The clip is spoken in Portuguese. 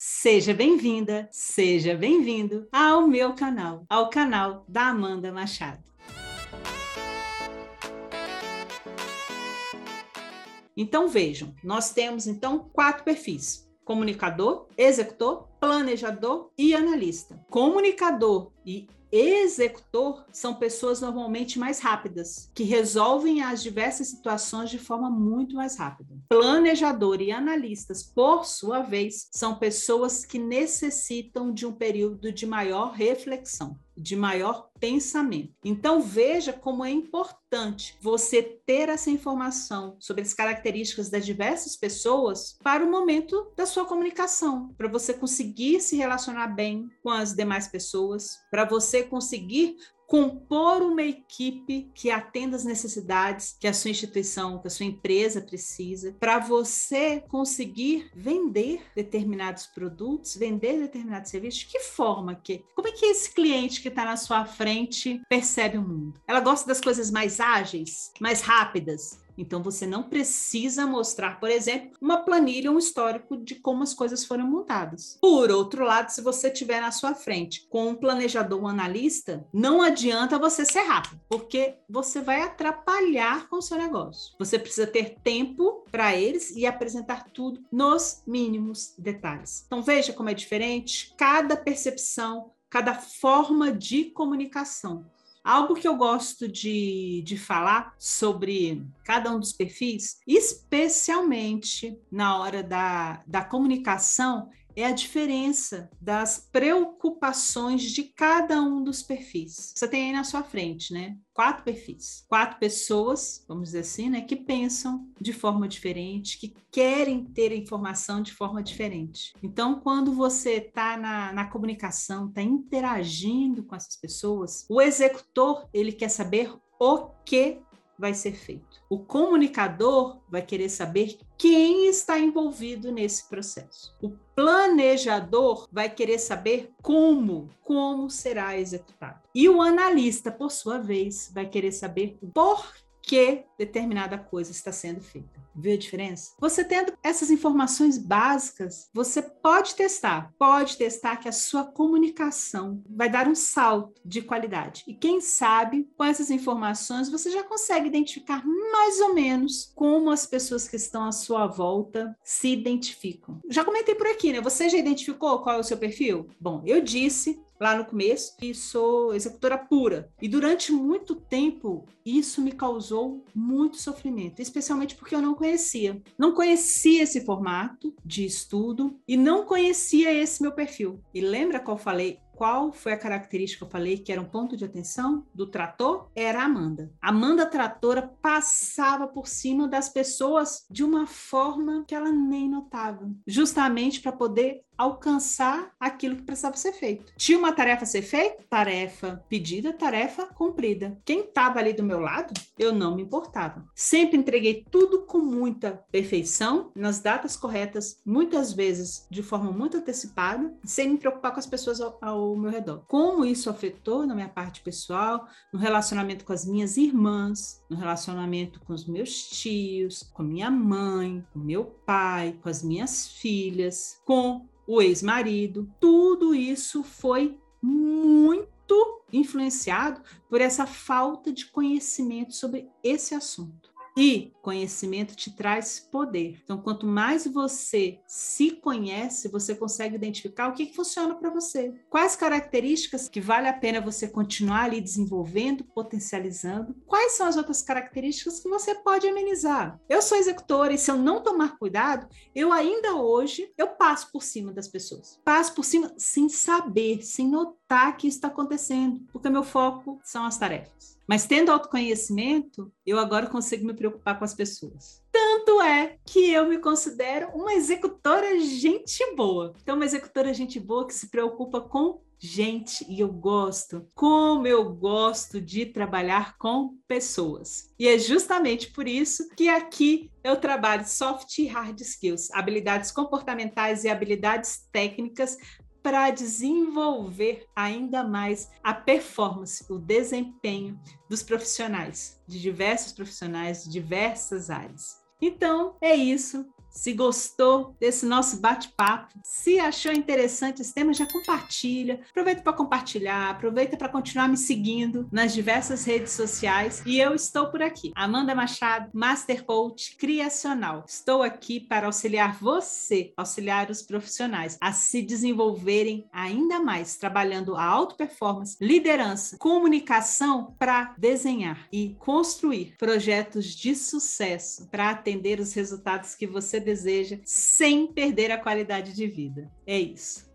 Seja bem-vinda, seja bem-vindo ao meu canal, ao canal da Amanda Machado. Então vejam, nós temos então quatro perfis: comunicador, executor, planejador e analista. Comunicador e executor são pessoas normalmente mais rápidas, que resolvem as diversas situações de forma muito mais rápida. Planejador e analistas, por sua vez, são pessoas que necessitam de um período de maior reflexão de maior pensamento. Então veja como é importante você ter essa informação sobre as características das diversas pessoas para o momento da sua comunicação, para você conseguir se relacionar bem com as demais pessoas, para você conseguir compor uma equipe que atenda às necessidades que a sua instituição, que a sua empresa precisa, para você conseguir vender determinados produtos, vender determinados serviços. De que forma que? Como é que esse cliente que está na sua frente percebe o mundo? Ela gosta das coisas mais ágeis, mais rápidas, então, você não precisa mostrar, por exemplo, uma planilha, um histórico de como as coisas foram montadas. Por outro lado, se você tiver na sua frente com um planejador, um analista, não adianta você ser rápido, porque você vai atrapalhar com o seu negócio. Você precisa ter tempo para eles e apresentar tudo nos mínimos detalhes. Então, veja como é diferente cada percepção, cada forma de comunicação. Algo que eu gosto de, de falar sobre cada um dos perfis, especialmente na hora da, da comunicação, é a diferença das preocupações de cada um dos perfis. Você tem aí na sua frente, né? Quatro perfis, quatro pessoas, vamos dizer assim, né, que pensam de forma diferente, que querem ter informação de forma diferente. Então, quando você está na, na comunicação, está interagindo com essas pessoas, o executor ele quer saber o que vai ser feito. O comunicador vai querer saber quem está envolvido nesse processo. O planejador vai querer saber como, como será executado. E o analista, por sua vez, vai querer saber por que determinada coisa está sendo feita. Vê a diferença? Você tendo essas informações básicas, você pode testar, pode testar que a sua comunicação vai dar um salto de qualidade. E quem sabe, com essas informações, você já consegue identificar mais ou menos como as pessoas que estão à sua volta se identificam. Já comentei por aqui, né? Você já identificou qual é o seu perfil? Bom, eu disse lá no começo e sou executora pura. E durante muito tempo isso me causou muito sofrimento, especialmente porque eu não conhecia. Não conhecia esse formato de estudo e não conhecia esse meu perfil. E lembra que eu falei qual foi a característica que eu falei que era um ponto de atenção do trator? Era a Amanda. Amanda tratora passava por cima das pessoas de uma forma que ela nem notava, justamente para poder alcançar aquilo que precisava ser feito. Tinha uma tarefa a ser feita? Tarefa pedida, tarefa cumprida. Quem estava ali do meu lado, eu não me importava. Sempre entreguei tudo com muita perfeição, nas datas corretas, muitas vezes de forma muito antecipada, sem me preocupar com as pessoas ao, ao meu redor. Como isso afetou na minha parte pessoal, no relacionamento com as minhas irmãs, no relacionamento com os meus tios, com minha mãe, com meu pai, com as minhas filhas, com o ex-marido, tudo isso foi muito influenciado por essa falta de conhecimento sobre esse assunto. E conhecimento te traz poder. Então, quanto mais você se conhece, você consegue identificar o que, que funciona para você. Quais características que vale a pena você continuar ali desenvolvendo, potencializando. Quais são as outras características que você pode amenizar. Eu sou executora e se eu não tomar cuidado, eu ainda hoje eu passo por cima das pessoas. Passo por cima sem saber, sem notar que isso está acontecendo, porque meu foco são as tarefas. Mas tendo autoconhecimento, eu agora consigo me preocupar com as pessoas. Tanto é que eu me considero uma executora gente boa. Então, uma executora gente boa que se preocupa com gente e eu gosto, como eu gosto de trabalhar com pessoas. E é justamente por isso que aqui eu trabalho soft e hard skills, habilidades comportamentais e habilidades técnicas para desenvolver ainda mais a performance, o desempenho dos profissionais, de diversos profissionais, de diversas áreas. Então, é isso. Se gostou desse nosso bate-papo, se achou interessante esse tema, já compartilha. Aproveita para compartilhar, aproveita para continuar me seguindo nas diversas redes sociais. E eu estou por aqui, Amanda Machado, Master Coach Criacional. Estou aqui para auxiliar você, auxiliar os profissionais a se desenvolverem ainda mais, trabalhando a alta performance, liderança, comunicação para desenhar e construir projetos de sucesso para atender os resultados que deseja sem perder a qualidade de vida. É isso.